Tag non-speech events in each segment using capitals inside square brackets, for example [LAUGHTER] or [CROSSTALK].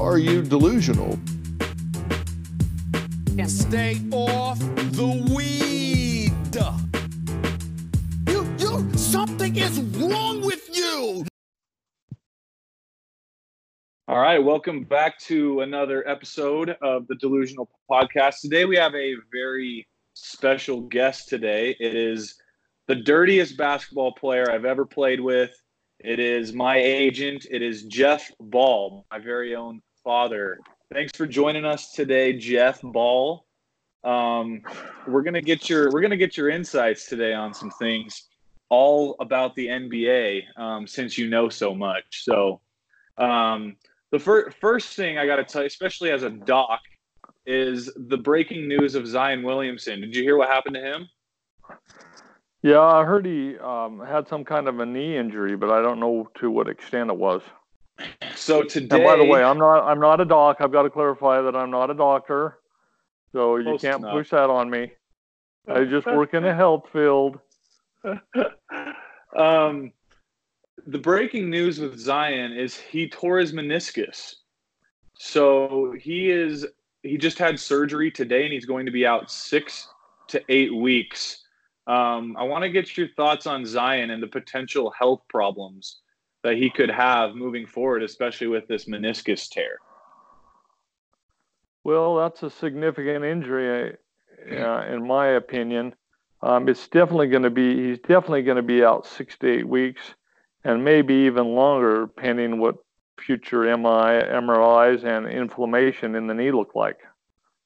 are you delusional? Stay off the weed. You, you, something is wrong with you. All right, welcome back to another episode of the Delusional Podcast. Today we have a very special guest today. It is the dirtiest basketball player I've ever played with. It is my agent. It is Jeff Ball, my very own father. Thanks for joining us today, Jeff Ball. Um, we're gonna get your we're gonna get your insights today on some things, all about the NBA, um, since you know so much. So, um, the fir- first thing I got to tell you, especially as a doc, is the breaking news of Zion Williamson. Did you hear what happened to him? Yeah, I heard he um, had some kind of a knee injury, but I don't know to what extent it was. So today, And by the way, I'm not I'm not a doc. I've got to clarify that I'm not a doctor, so you can't enough. push that on me. I just work in the health field. [LAUGHS] um, the breaking news with Zion is he tore his meniscus. So he is he just had surgery today and he's going to be out six to eight weeks. Um, I want to get your thoughts on Zion and the potential health problems that he could have moving forward, especially with this meniscus tear. Well, that's a significant injury, uh, in my opinion. Um, it's definitely going to be he's definitely going to be out six to eight weeks, and maybe even longer, pending what future MI, MRIs and inflammation in the knee look like.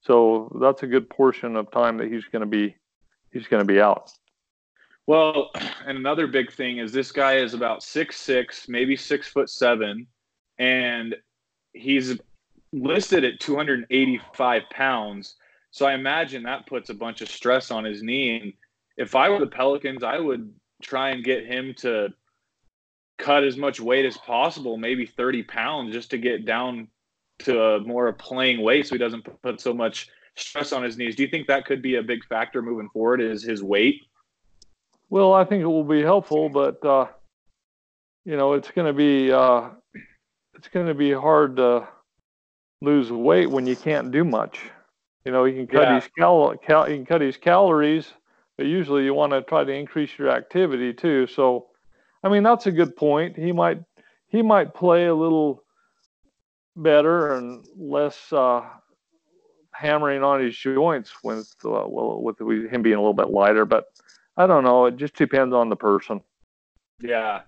So that's a good portion of time that he's going to be he's going to be out. Well, [CLEARS THROAT] and another big thing is this guy is about six six, maybe six foot seven, and he's listed at 285 pounds. So I imagine that puts a bunch of stress on his knee. And if I were the Pelicans, I would try and get him to cut as much weight as possible, maybe 30 pounds, just to get down to a more playing weight so he doesn't put so much stress on his knees. Do you think that could be a big factor moving forward? Is his weight? Well, I think it will be helpful, but uh, you know, it's going to be uh, it's going to be hard to lose weight when you can't do much. You know, you can cut Yeah. his cal, cal you can cut his calories, but usually you want to try to increase your activity too. So, I mean, that's a good point. He might he might play a little better and less uh, hammering on his joints with uh, well with him being a little bit lighter, but I don't know. It just depends on the person. Yeah.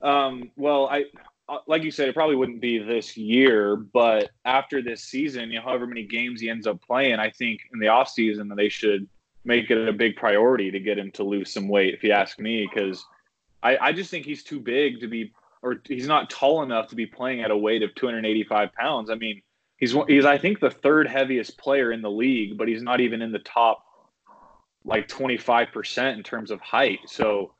Um, well, I uh, like you said, it probably wouldn't be this year, but after this season, you know, however many games he ends up playing, I think in the off season they should make it a big priority to get him to lose some weight, if you ask me, because I, I just think he's too big to be, or he's not tall enough to be playing at a weight of 285 pounds. I mean, he's he's I think the third heaviest player in the league, but he's not even in the top like 25% in terms of height. So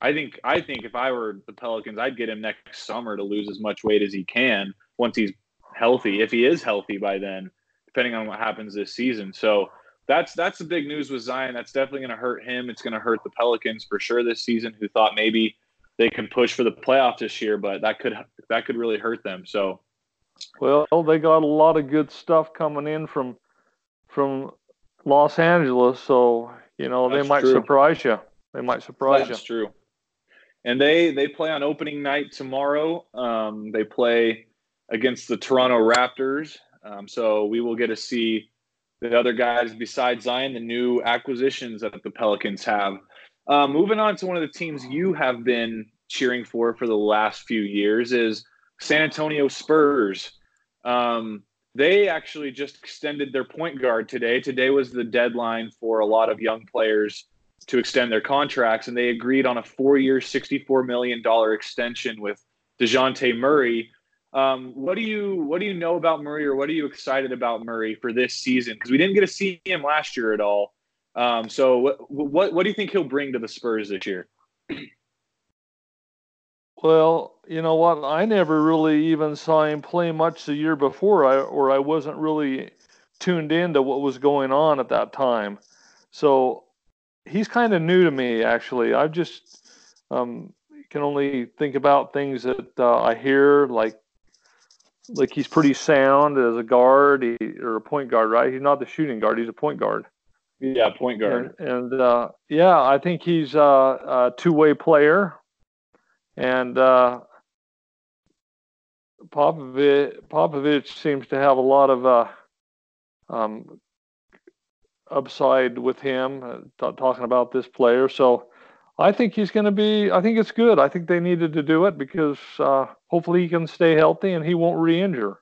I think I think if I were the Pelicans, I'd get him next summer to lose as much weight as he can once he's healthy, if he is healthy by then, depending on what happens this season. So that's that's the big news with Zion. That's definitely going to hurt him. It's going to hurt the Pelicans for sure this season, who thought maybe they could push for the playoff this year, but that could that could really hurt them. So Well, they got a lot of good stuff coming in from from Los Angeles, so you know That's they might true. surprise you. They might surprise That's you. That's true. And they they play on opening night tomorrow. Um, they play against the Toronto Raptors. Um, so we will get to see the other guys besides Zion, the new acquisitions that the Pelicans have. Uh, moving on to one of the teams you have been cheering for for the last few years is San Antonio Spurs. Um, they actually just extended their point guard today. Today was the deadline for a lot of young players to extend their contracts, and they agreed on a four-year, $64 million extension with Dejounte Murray. Um, what do you what do you know about Murray, or what are you excited about Murray for this season? Because we didn't get to see him last year at all. Um, so what, what what do you think he'll bring to the Spurs this year? Well, you know what? I never really even saw him play much the year before, I, or I wasn't really tuned into what was going on at that time. So he's kind of new to me, actually. I just um, can only think about things that uh, I hear, like like he's pretty sound as a guard he, or a point guard, right? He's not the shooting guard; he's a point guard. Yeah, point guard. And, and uh, yeah, I think he's a, a two-way player, and uh, Popovich, Popovich seems to have a lot of uh, um, upside with him. Uh, t- talking about this player, so I think he's going to be. I think it's good. I think they needed to do it because uh, hopefully he can stay healthy and he won't re-injure.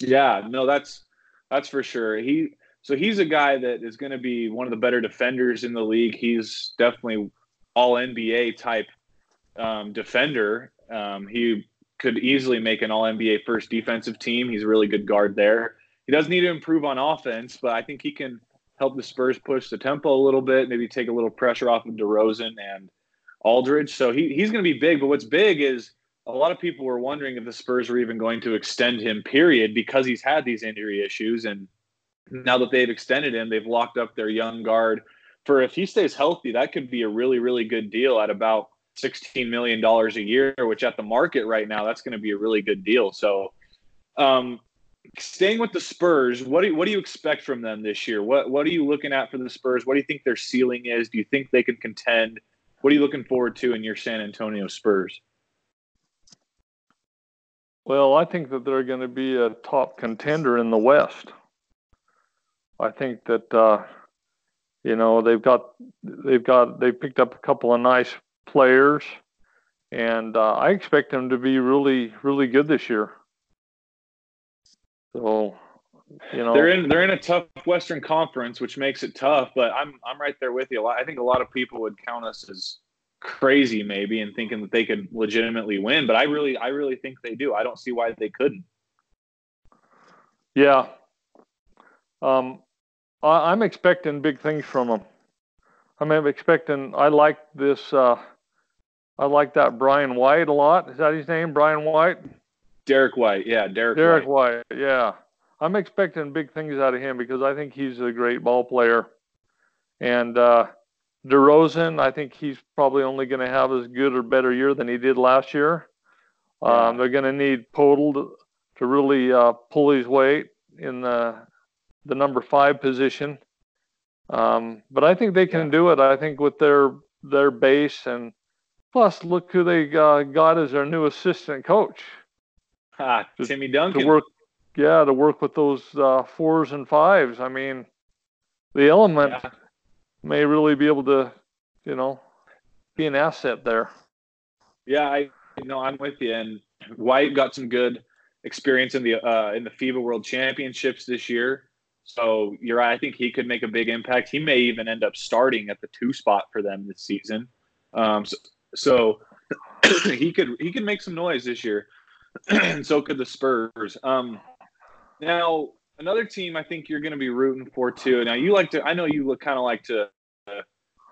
Yeah, no, that's that's for sure. He so he's a guy that is going to be one of the better defenders in the league. He's definitely all NBA type um, defender. Um, he could easily make an all NBA first defensive team. He's a really good guard there. He does need to improve on offense, but I think he can help the Spurs push the tempo a little bit, maybe take a little pressure off of DeRozan and Aldridge. So he, he's going to be big. But what's big is a lot of people were wondering if the Spurs were even going to extend him, period, because he's had these injury issues. And now that they've extended him, they've locked up their young guard. For if he stays healthy, that could be a really, really good deal at about $16 million a year, which at the market right now, that's going to be a really good deal. So, um, staying with the Spurs, what do you, what do you expect from them this year? What what are you looking at for the Spurs? What do you think their ceiling is? Do you think they can contend? What are you looking forward to in your San Antonio Spurs? Well, I think that they're going to be a top contender in the West. I think that uh, you know they've got they've got they picked up a couple of nice players, and uh, I expect them to be really really good this year. So, you know, they're in they're in a tough Western Conference, which makes it tough. But I'm I'm right there with you. A lot, I think a lot of people would count us as crazy, maybe, and thinking that they could legitimately win. But I really I really think they do. I don't see why they couldn't. Yeah. Um, I, am expecting big things from them. I'm expecting. I like this. Uh, I like that Brian White a lot. Is that his name, Brian White? Derek White, yeah, Derek. Derek White. White, yeah. I'm expecting big things out of him because I think he's a great ball player. And uh, DeRozan, I think he's probably only going to have as good or better year than he did last year. Yeah. Um, they're going to need Poeltl to, to really uh, pull his weight in the the number five position. Um, but I think they can yeah. do it. I think with their their base and plus, look who they uh, got as their new assistant coach. Ah, Timmy Duncan. To work, yeah, to work with those uh, fours and fives. I mean, the element yeah. may really be able to, you know, be an asset there. Yeah, I you know I'm with you. And White got some good experience in the uh, in the FIBA World Championships this year. So you're right. I think he could make a big impact. He may even end up starting at the two spot for them this season. Um, so, so [CLEARS THROAT] he could he could make some noise this year. and [CLEARS THROAT] so could the Spurs. Um, now, another team I think you're going to be rooting for too. Now, you like to, I know you look kind of like to, uh,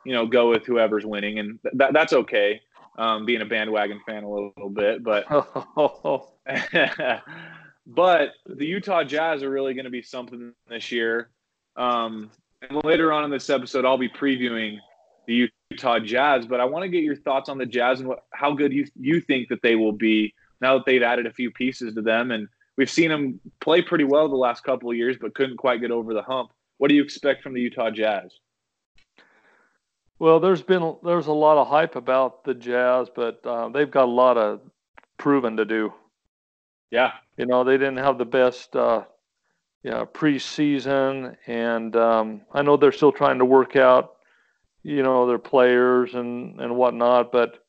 you know, go with whoever's winning, and th- that's okay. Um, being a bandwagon fan a little, little bit, but [LAUGHS] [LAUGHS] but the Utah Jazz are really going to be something this year. Um, and later on in this episode, I'll be previewing the Utah Jazz, but I want to get your thoughts on the Jazz and what, how good you you think that they will be now that they've added a few pieces to them. And we've seen them play pretty well the last couple of years, but couldn't quite get over the hump. What do you expect from the Utah Jazz? Well, there's been there's a lot of hype about the Jazz, but uh, they've got a lot of proven to do. Yeah, you know they didn't have the best uh, you know, preseason, and um, I know they're still trying to work out you know their players and and whatnot, but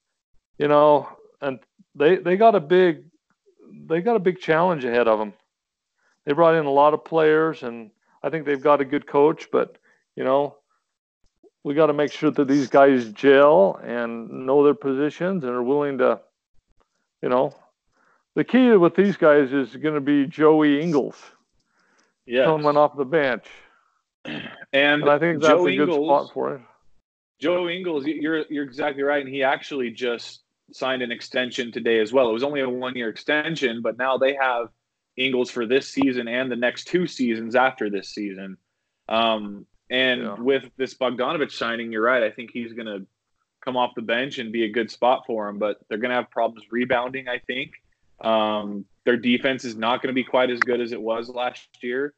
you know, and they they got a big they got a big challenge ahead of them. They brought in a lot of players, and I think they've got a good coach. But you know, we got to make sure that these guys gel and know their positions and are willing to, you know, the key with these guys is going to be Joey Ingles. Yeah, coming off the bench, [CLEARS THROAT] and, and I think that's Joe a good Ingles, spot for it. Joe Ingles, you're you're exactly right, and he actually just signed an extension today as well. It was only a one year extension, but now they have Ingles for this season and the next two seasons after this season. Um, and yeah. with this Bogdanovich signing, you're right. I think he's going to come off the bench and be a good spot for him, but they're going to have problems rebounding, I think. Um, their defense is not going to be quite as good as it was last year.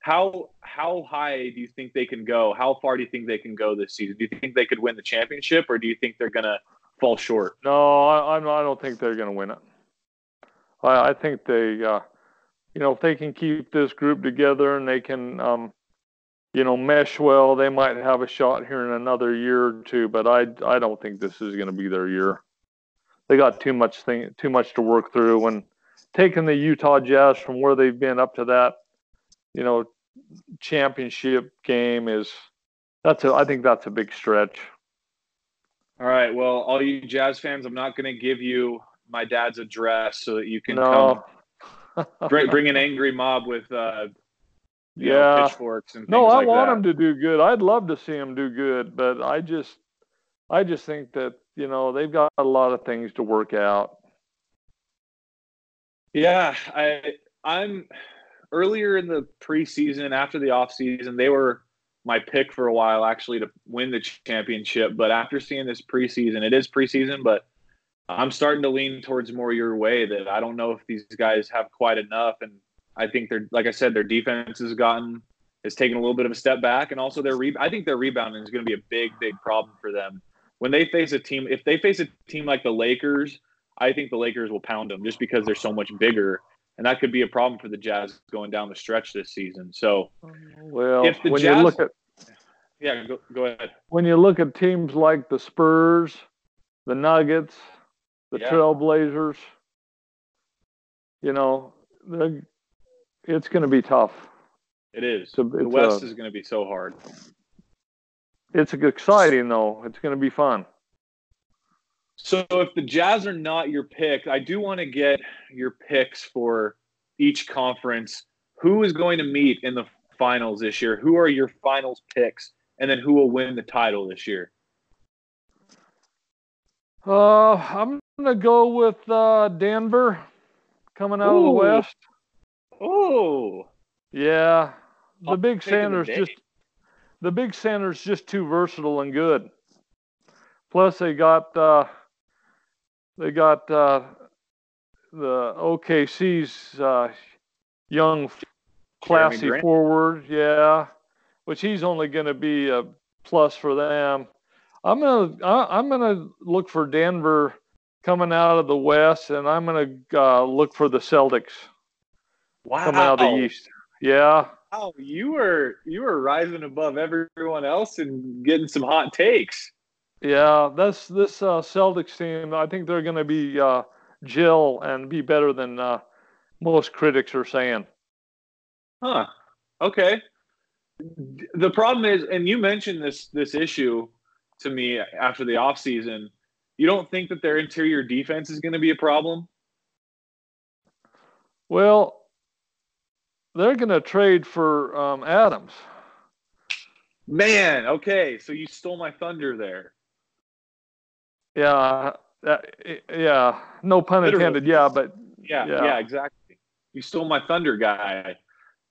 How how high do you think they can go? How far do you think they can go this season? Do you think they could win the championship, or do you think they're going to fall short? No, I, I'm. I don't think they're going to win it. I, I think they, uh, you know, if they can keep this group together and they can, um, you know, mesh well, they might have a shot here in another year or two. But I, I don't think this is going to be their year. They got too much thing, too much to work through. When taking the Utah Jazz from where they've been up to that, you know, championship game is that's a. I think that's a big stretch. All right. Well, all you Jazz fans, I'm not going to give you my dad's address so that you can No. come [LAUGHS] bring, bring an angry mob with uh, you know, Yeah. pitchforks and things No, I like want that. him to do good. I'd love to see him do good, but I just, I just think that you know they've got a lot of things to work out. Yeah, I I'm earlier in the preseason after the offseason, they were my pick for a while actually to win the championship, but after seeing this preseason, it is preseason, but I'm starting to lean towards more your way that I don't know if these guys have quite enough and I think they're like I said their defense has gotten has taken a little bit of a step back and also their re- I think their rebounding is going to be a big big problem for them. When they face a team if they face a team like the Lakers, I think the Lakers will pound them just because they're so much bigger, and that could be a problem for the Jazz going down the stretch this season. So, Well, If the when Jazz- you look at yeah, go, go ahead. when you look at teams like the Spurs, the Nuggets, the Yeah. Trailblazers, you know, it's going to be tough. It is. It's a- the West a- is going to be so hard. It's exciting though. It's going to be fun. So, if the Jazz are not your pick, I do want to get your picks for each conference. Who is going to meet in the finals this year? Who are your finals picks? And then who will win the title this year? Uh, I'm going to go with uh, Denver coming out of the West. Oh, Yeah, the I'll big Sanders just the big center's just too versatile and good. Plus, they got uh, they got uh, the OKC's uh, young, classy forward. Yeah, which he's only going to be a plus for them. I'm gonna I, I'm gonna look for Denver coming out of the West, and I'm gonna uh, look for the Celtics wow! coming out of the East. Yeah. Wow, you were you were rising above everyone else and getting some hot takes. Yeah, that's this uh, Celtics team. I think they're going to be uh, Jill and be better than uh, most critics are saying. Huh. Okay. The problem is, and you mentioned this this issue to me after the offseason. You don't think that their interior defense is going to be a problem? Well, they're going to trade for um, Adams. Man, okay, so you stole my thunder there. Yeah, that, yeah. No pun Literally. intended. Yeah, but Yeah, Yeah. yeah, exactly. You stole my thunder, guy.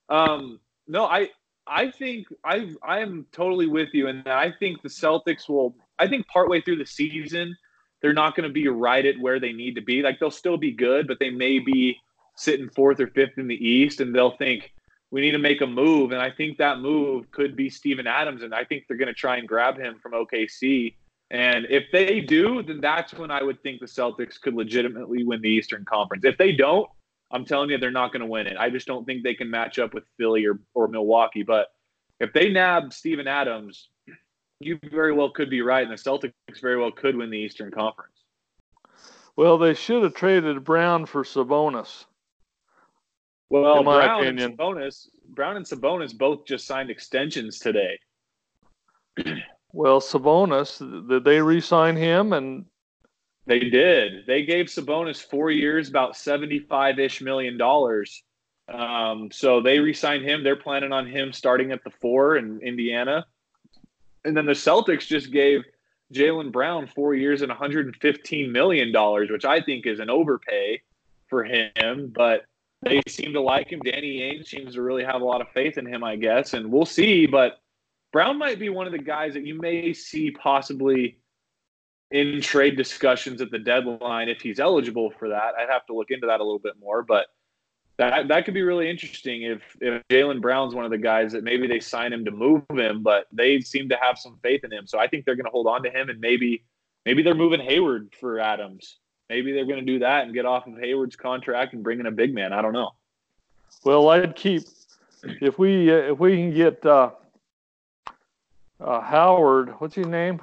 Um, no, I I think I I am totally with you, and I think the Celtics will. I think partway through the season, they're not going to be right at where they need to be. Like they'll still be good, but they may be sitting fourth or fifth in the East, and they'll think we need to make a move. And I think that move could be Steven Adams, and I think they're going to try and grab him from OKC. And if they do, then that's when I would think the Celtics could legitimately win the Eastern Conference. If they don't, I'm telling you, they're not going to win it. I just don't think they can match up with Philly or, or Milwaukee. But if they nab Steven Adams, you very well could be right, and the Celtics very well could win the Eastern Conference. well, they should have traded Brown for Sabonis. Well, In my Brown opinion. and Sabonis, Brown and Sabonis both just signed extensions today. [CLEARS THROAT] Well, Sabonis, did they re-sign him? And They did. They gave Sabonis four years, about seventy-five ish million dollars. Um, so they re-signed him. They're planning on him starting at the four in Indiana, and then the Celtics just gave Jaylen Brown four years and one hundred and fifteen million dollars, which I think is an overpay for him. But they seem to like him. Danny Ainge seems to really have a lot of faith in him, I guess, and we'll see. But Brown might be one of the guys that you may see possibly in trade discussions at the deadline if he's eligible for that. I'd have to look into that a little bit more, but that that could be really interesting if if Jaylen Brown's one of the guys that maybe they sign him to move him, but they seem to have some faith in him. So I think they're going to hold on to him, and maybe maybe they're moving Hayward for Adams. Maybe they're going to do that and get off of Hayward's contract and bring in a big man. I don't know. Well, I'd keep if we uh, if we can get uh, uh, Howard. What's his name?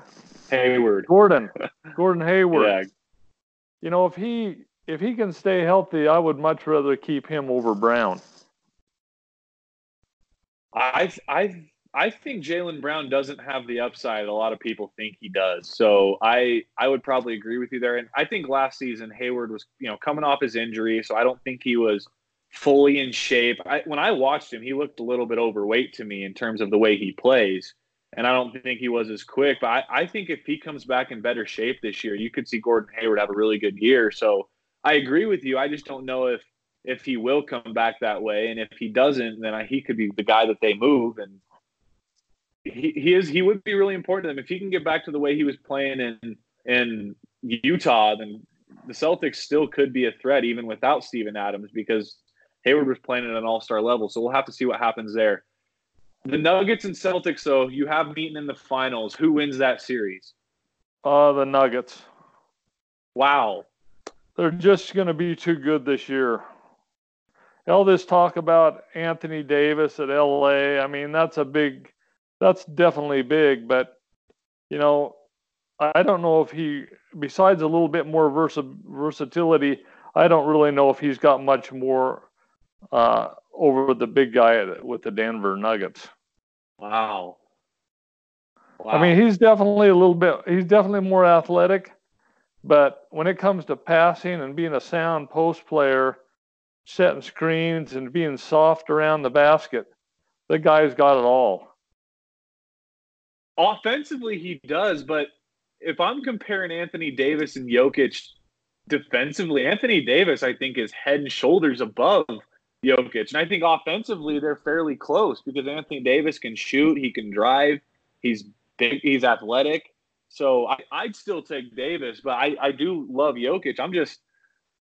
Hayward. Gordon. [LAUGHS] Gordon Hayward. Yeah. You know, if he if he can stay healthy, I would much rather keep him over Brown. I I I think Jaylen Brown doesn't have the upside a lot of people think he does. So I I would probably agree with you there. And I think last season Hayward was you know coming off his injury, so I don't think he was fully in shape. I, when I watched him, he looked a little bit overweight to me in terms of the way he plays. And I don't think he was as quick. But I, I think if he comes back in better shape this year, you could see Gordon Hayward have a really good year. So I agree with you. I just don't know if if he will come back that way, and if he doesn't, then I, he could be the guy that they move. And he, he is he would be really important to them if he can get back to the way he was playing in in Utah. Then the Celtics still could be a threat even without Steven Adams because Hayward was playing at an All Star level. So we'll have to see what happens there. The Nuggets and Celtics, though, you have meeting in the finals. Who wins that series? Uh, the Nuggets. Wow. They're just going to be too good this year. All this talk about Anthony Davis at LA, I mean, that's a big, that's definitely big, but, you know, I don't know if he, besides a little bit more versa, versatility, I don't really know if he's got much more uh, over the big guy with the Denver Nuggets. Wow. wow. I mean, he's definitely a little bit, he's definitely more athletic, but when it comes to passing and being a sound post player, setting screens and being soft around the basket, the guy's got it all. Offensively, he does, but if I'm comparing Anthony Davis and Jokic defensively, Anthony Davis, I think, is head and shoulders above Jokic. And I think offensively, they're fairly close because Anthony Davis can shoot, he can drive, he's big, he's athletic. So I, would still take Davis, but I, I do love Jokic. I'm just,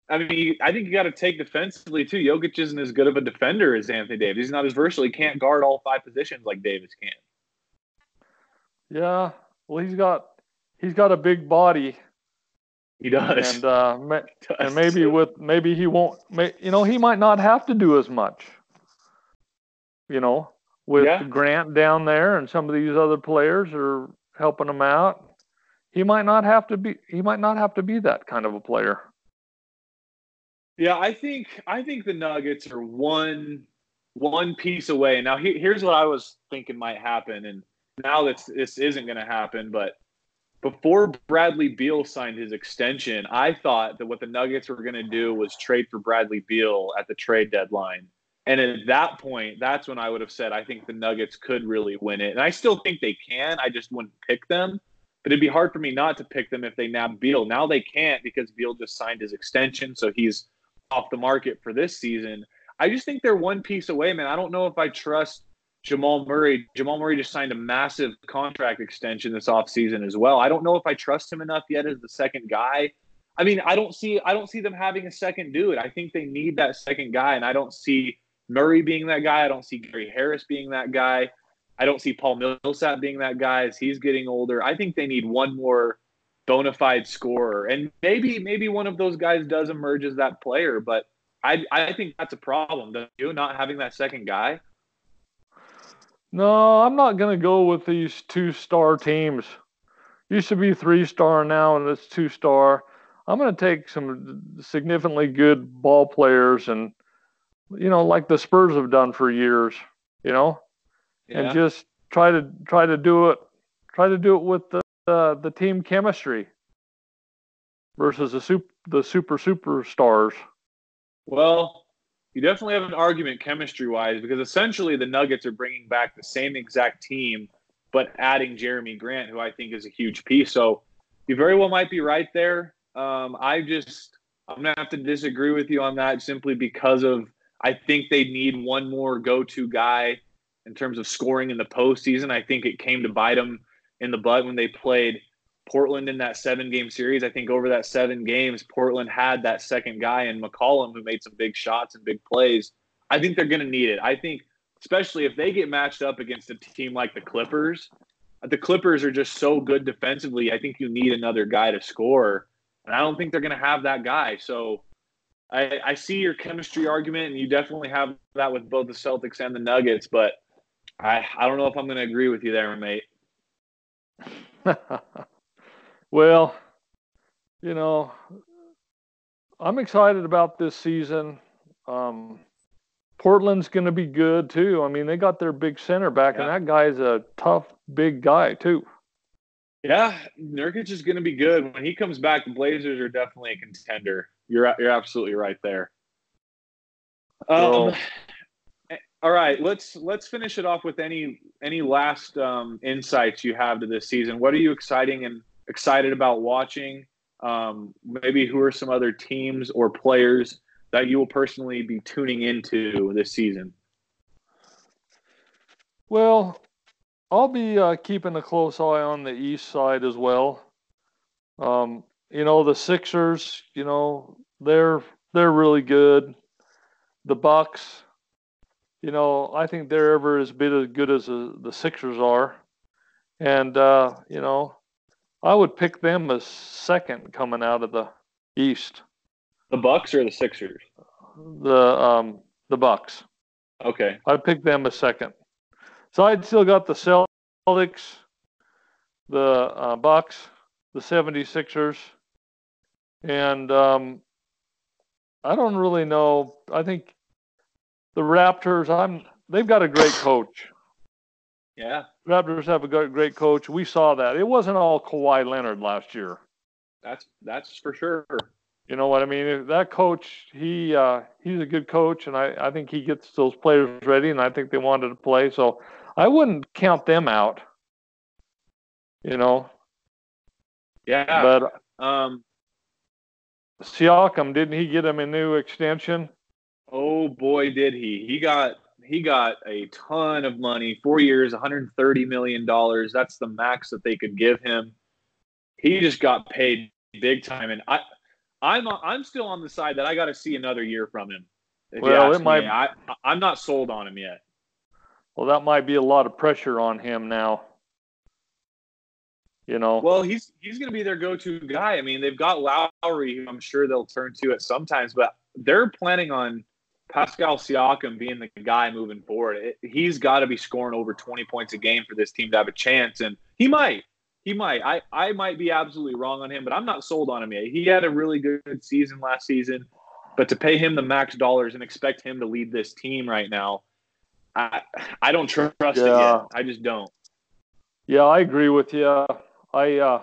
I mean, I think you got to take defensively too. Jokic isn't as good of a defender as Anthony Davis. He's not as versatile. He can't guard all five positions like Davis can. Yeah, well, he's got he's got a big body. He does, and uh, [LAUGHS] does. and maybe with maybe he won't. May, you know, he might not have to do as much. You know, with yeah. Grant down there and some of these other players are helping him out he might not have to be he might not have to be that kind of a player. Yeah, I think I think the Nuggets are one one piece away. Now he, here's what I was thinking might happen, and now that this isn't going to happen, but before Bradley Beal signed his extension, I thought that what the Nuggets were going to do was trade for Bradley Beal at the trade deadline. And at that point, that's when I would have said I think the Nuggets could really win it. And I still think they can. I just wouldn't pick them. But it'd be hard for me not to pick them if they nab Beal. Now they can't because Beal just signed his extension, so he's off the market for this season. I just think they're one piece away, man. I don't know if I trust Jamal Murray. Jamal Murray just signed a massive contract extension this offseason as well. I don't know if I trust him enough yet as the second guy. I mean, I don't see I don't see them having a second dude. I think they need that second guy, and I don't see Murray being that guy. I don't see Gary Harris being that guy. I don't see Paul Millsap being that guy as he's getting older. I think they need one more bona fide scorer, and maybe maybe one of those guys does emerge as that player. But I I think that's a problem. You not having that second guy? No, I'm not going to go with these two star teams. Used to be three star now, and it's two star. I'm going to take some significantly good ball players, and you know, like the Spurs have done for years. You know, yeah. and just try to try to do it try to do it with the uh, the team chemistry versus the super the super superstars. Well, you definitely have an argument chemistry wise because essentially the Nuggets are bringing back the same exact team, but adding Jerami Grant, who I think is a huge piece. So you very well might be right there. Um, I just I'm gonna have to disagree with you on that simply because of I think they need one more go-to guy in terms of scoring in the postseason. I think it came to bite them in the butt when they played Portland in that seven game series. I think over that seven games, Portland had that second guy in McCollum who made some big shots and big plays. I think they're going to need it. I think, especially if they get matched up against a team like the Clippers, the Clippers are just so good defensively. I think you need another guy to score. And I don't think they're going to have that guy. So I, I see your chemistry argument, and you definitely have that with both the Celtics and the Nuggets. But I, I don't know if I'm going to agree with you there, mate. [LAUGHS] well, you know, I'm excited about this season. Um, Portland's going to be good too. I mean, they got their big center back, yeah. and that guy's a tough, big guy too. Yeah, Nurkic is going to be good when he comes back. The Blazers are definitely a contender. You're you're absolutely right there. Um, all right, let's let's finish it off with any any last um, insights you have to this season. What are you exciting and excited about watching? Um, maybe who are some other teams or players that you will personally be tuning into this season? Well, I'll be uh, keeping a close eye on the east side as well. Um, you know, the Sixers, you know, they're they're really good. The Bucks, you know, I think they're ever as bit as good as the, the Sixers are, and uh, you know, I would pick them as second coming out of the East. The Bucks or the Sixers? The um the Bucks. Okay. I'd pick them as second. So I'd still got the Celtics, the uh, Bucks, the 76ers, and um, I don't really know. I think the Raptors. I'm. They've got a great coach. Yeah. Raptors have a great coach. We saw that. It wasn't all Kawhi Leonard last year. That's that's for sure. You know what I mean? That coach, he uh, he's a good coach, and I, I think he gets those players ready, and I think they wanted to play. So I wouldn't count them out. You know. Yeah. But um, Siakam, didn't he get him a new extension? Oh boy, did he! He got he got a ton of money, four years, 130 million dollars. That's the max that they could give him. He just got paid big time, and I, I'm I'm still on the side that I got to see another year from him. well, it might. Me, I I'm not sold on him yet. Well, that might be a lot of pressure on him now. You know. Well, he's he's going to be their go-to guy. I mean, they've got Lowry, who I'm sure they'll turn to at sometimes, but they're planning on Pascal Siakam being the guy moving forward. It, he's got to be scoring over 20 points a game for this team to have a chance, and he might. He might. I, I might be absolutely wrong on him, but I'm not sold on him yet. He had a really good season last season, but to pay him the max dollars and expect him to lead this team right now, I I don't trust yeah. it yet. I just don't. Yeah, I agree with you. I uh,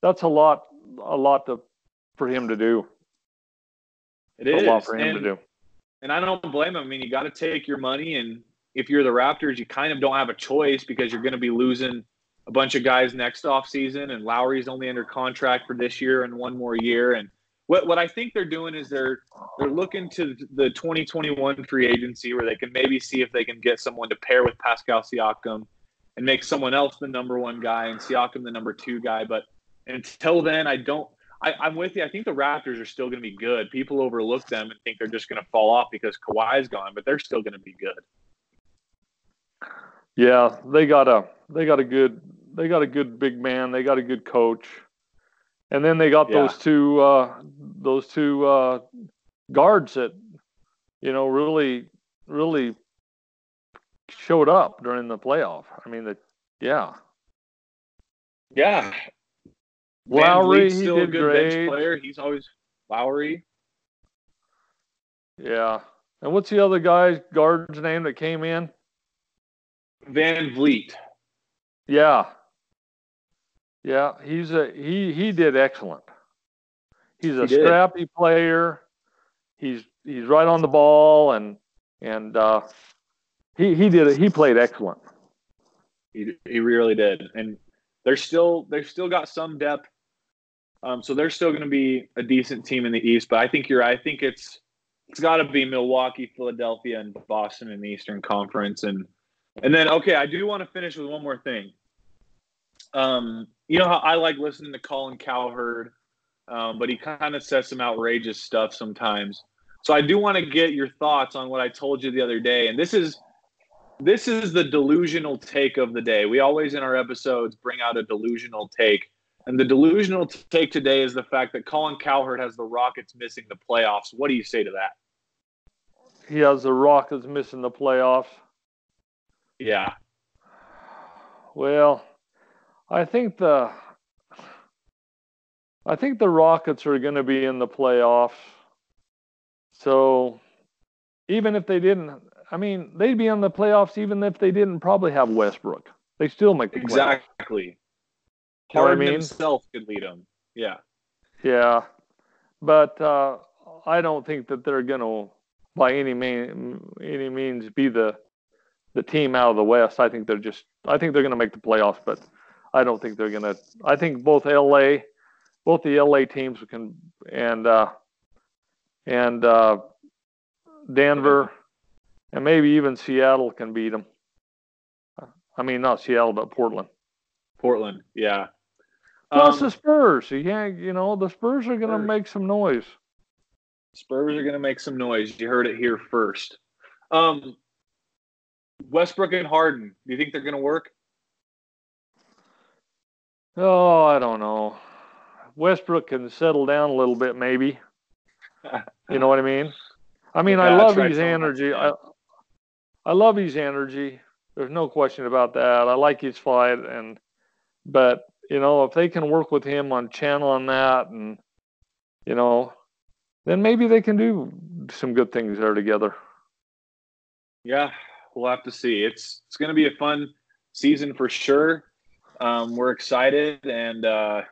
that's a lot, a lot to, for him to do. It is a lot for him and, to do. And I don't blame him. I mean, you got to take your money, and if you're the Raptors, you kind of don't have a choice because you're going to be losing a bunch of guys next off season, and Lowry's only under contract for this year and one more year. And what what I think they're doing is they're they're looking to the 2021 free agency where they can maybe see if they can get someone to pair with Pascal Siakam and make someone else the number one guy and Siakam the number two guy. But until then, I don't. I, I'm with you. I think the Raptors are still going to be good. People overlook them and think they're just going to fall off because Kawhi's gone, but they're still going to be good. Yeah, they got a they got a good they got a good big man. They got a good coach, and then they got yeah. those two uh, those two uh, guards that you know really really showed up during the playoff. I mean, the yeah, yeah. Lowry, he still did a good great. bench player. He's always Lowry. Yeah, and what's the other guy's guard's name that came in? VanVleet. Yeah, yeah. He's a he. He did excellent. He's a He scrappy player. He's he's right on the ball and and uh, he he did it. He played excellent. He, he really did, and they're still they've still got some depth. Um, so they're still going to be a decent team in the East, but I think you're. I think it's it's got to be Milwaukee, Philadelphia, and Boston in the Eastern Conference, and and then okay, I do want to finish with one more thing. Um, you know how I like listening to Colin Cowherd, um, but he kind of says some outrageous stuff sometimes. So I do want to get your thoughts on what I told you the other day, and this is this is the delusional take of the day. We always in our episodes bring out a delusional take. And the delusional take today is the fact that Colin Cowherd has the Rockets missing the playoffs. What do you say to that? He has the Rockets missing the playoffs. Yeah. Well, I think the I think the Rockets are going to be in the playoffs. So even if they didn't, I mean, they'd be in the playoffs even if they didn't probably have Westbrook. They still make the playoffs. Exactly. You know I Harden mean? himself could lead them. Yeah. Yeah, but uh, I don't think that they're going to, by any mean, any means, be the the team out of the West. I think they're just. I think they're going to make the playoffs, but I don't think they're going to. I think both LA, both the LA teams can, and uh, and uh, Denver, and maybe even Seattle can beat them. I mean, not Seattle, but Portland. Portland. Yeah. Plus Um, the Spurs. You can't, you know, the Spurs are going to make some noise. Spurs are going to make some noise. You heard it here first. Um, Westbrook and Harden. Do you think they're going to work? Oh, I don't know. Westbrook can settle down a little bit, maybe. You know what I mean? I mean, I love his energy. I, I love his energy. There's no question about that. I like his fight, and but you know, if they can work with him on channeling that, and you know, then maybe they can do some good things there together. Yeah, we'll have to see. It's it's going to be a fun season for sure. Um, we're excited, and uh,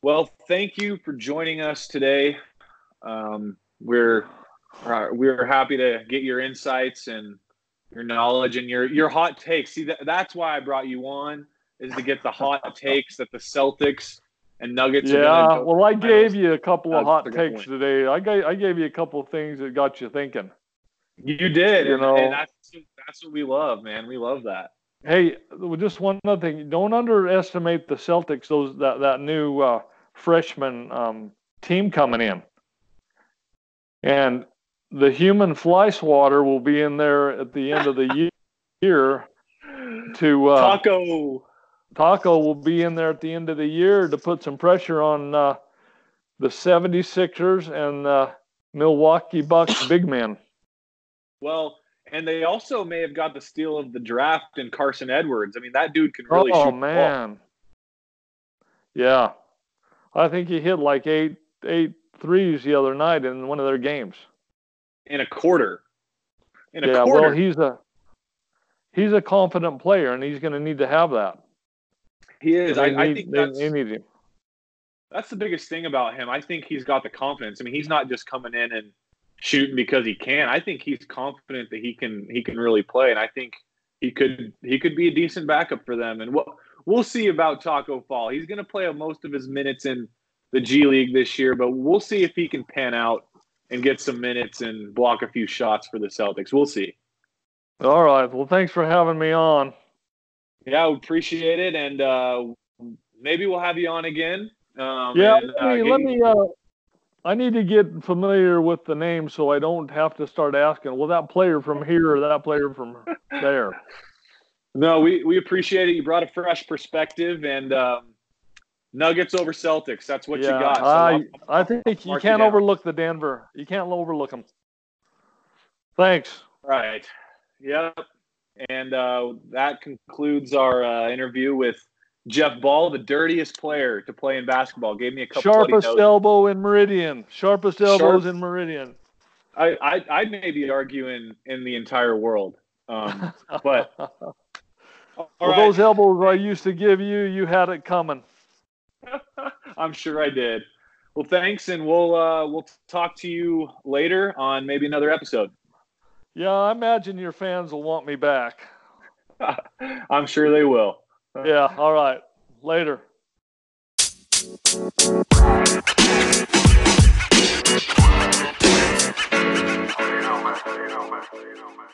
well, thank you for joining us today. Um, we're uh, we're happy to get your insights and your knowledge and your your hot takes. See, that, that's why I brought you on is to get the hot [LAUGHS] takes that the Celtics and Nuggets. Yeah, well, I gave you a couple of hot takes point. today. I gave I gave you a couple of things that got you thinking. You did, you and, know. and that's that's what we love, man. We love that. Hey, just one other thing. Don't underestimate the Celtics. Those that that new uh, freshman um, team coming in, and the human fly swatter will be in there at the end of the [LAUGHS] year. To uh, Taco. Taco will be in there at the end of the year to put some pressure on uh, the 76ers and uh, Milwaukee Bucks [COUGHS] big man. Well, and they also may have got the steal of the draft in Carsen Edwards. I mean, that dude can really oh shoot ball man, yeah, I think he hit like eight eight threes the other night in one of their games. in a quarter. In a yeah, quarter. well, he's a he's a confident player, and he's going to need to have that. He is. I, They I think that's, need that's the biggest thing about him. I think he's got the confidence. I mean, he's not just coming in and shooting because he can. I think he's confident that he can he can really play, and I think he could he could be a decent backup for them. And we'll we'll see about Taco Fall. He's going to play most of his minutes in the G League this year, but we'll see if he can pan out and get some minutes and block a few shots for the Celtics. We'll see. All right. Well, thanks for having me on. Yeah, we appreciate it, and uh, maybe we'll have you on again. Um, Yeah, and, let uh, me, get let me uh, I need to get familiar with the name so I don't have to start asking, well, that player from here or that player from there. [LAUGHS] No, we, we appreciate it. You brought a fresh perspective, and um, Nuggets over Celtics. That's what yeah, you got. So I, I'll- I think you can't overlook the Denver. You can't overlook them. Thanks. Right. Yep. And uh, that concludes our uh, interview with Jeff Ball, the dirtiest player to play in basketball. Gave me a couple Sharpest elbow in Meridian. Sharpest elbows Sharp- in Meridian. I, I I'd maybe argue in in the entire world. Um, but [LAUGHS] well, right. those elbows I used to give you, you had it coming. [LAUGHS] I'm sure I did. Well, thanks, and we'll uh, we'll talk to you later on maybe another episode. Yeah, I imagine your fans will want me back. [LAUGHS] I'm sure they will. yeah, all right. Later. You know, man. You know, man. You know, man.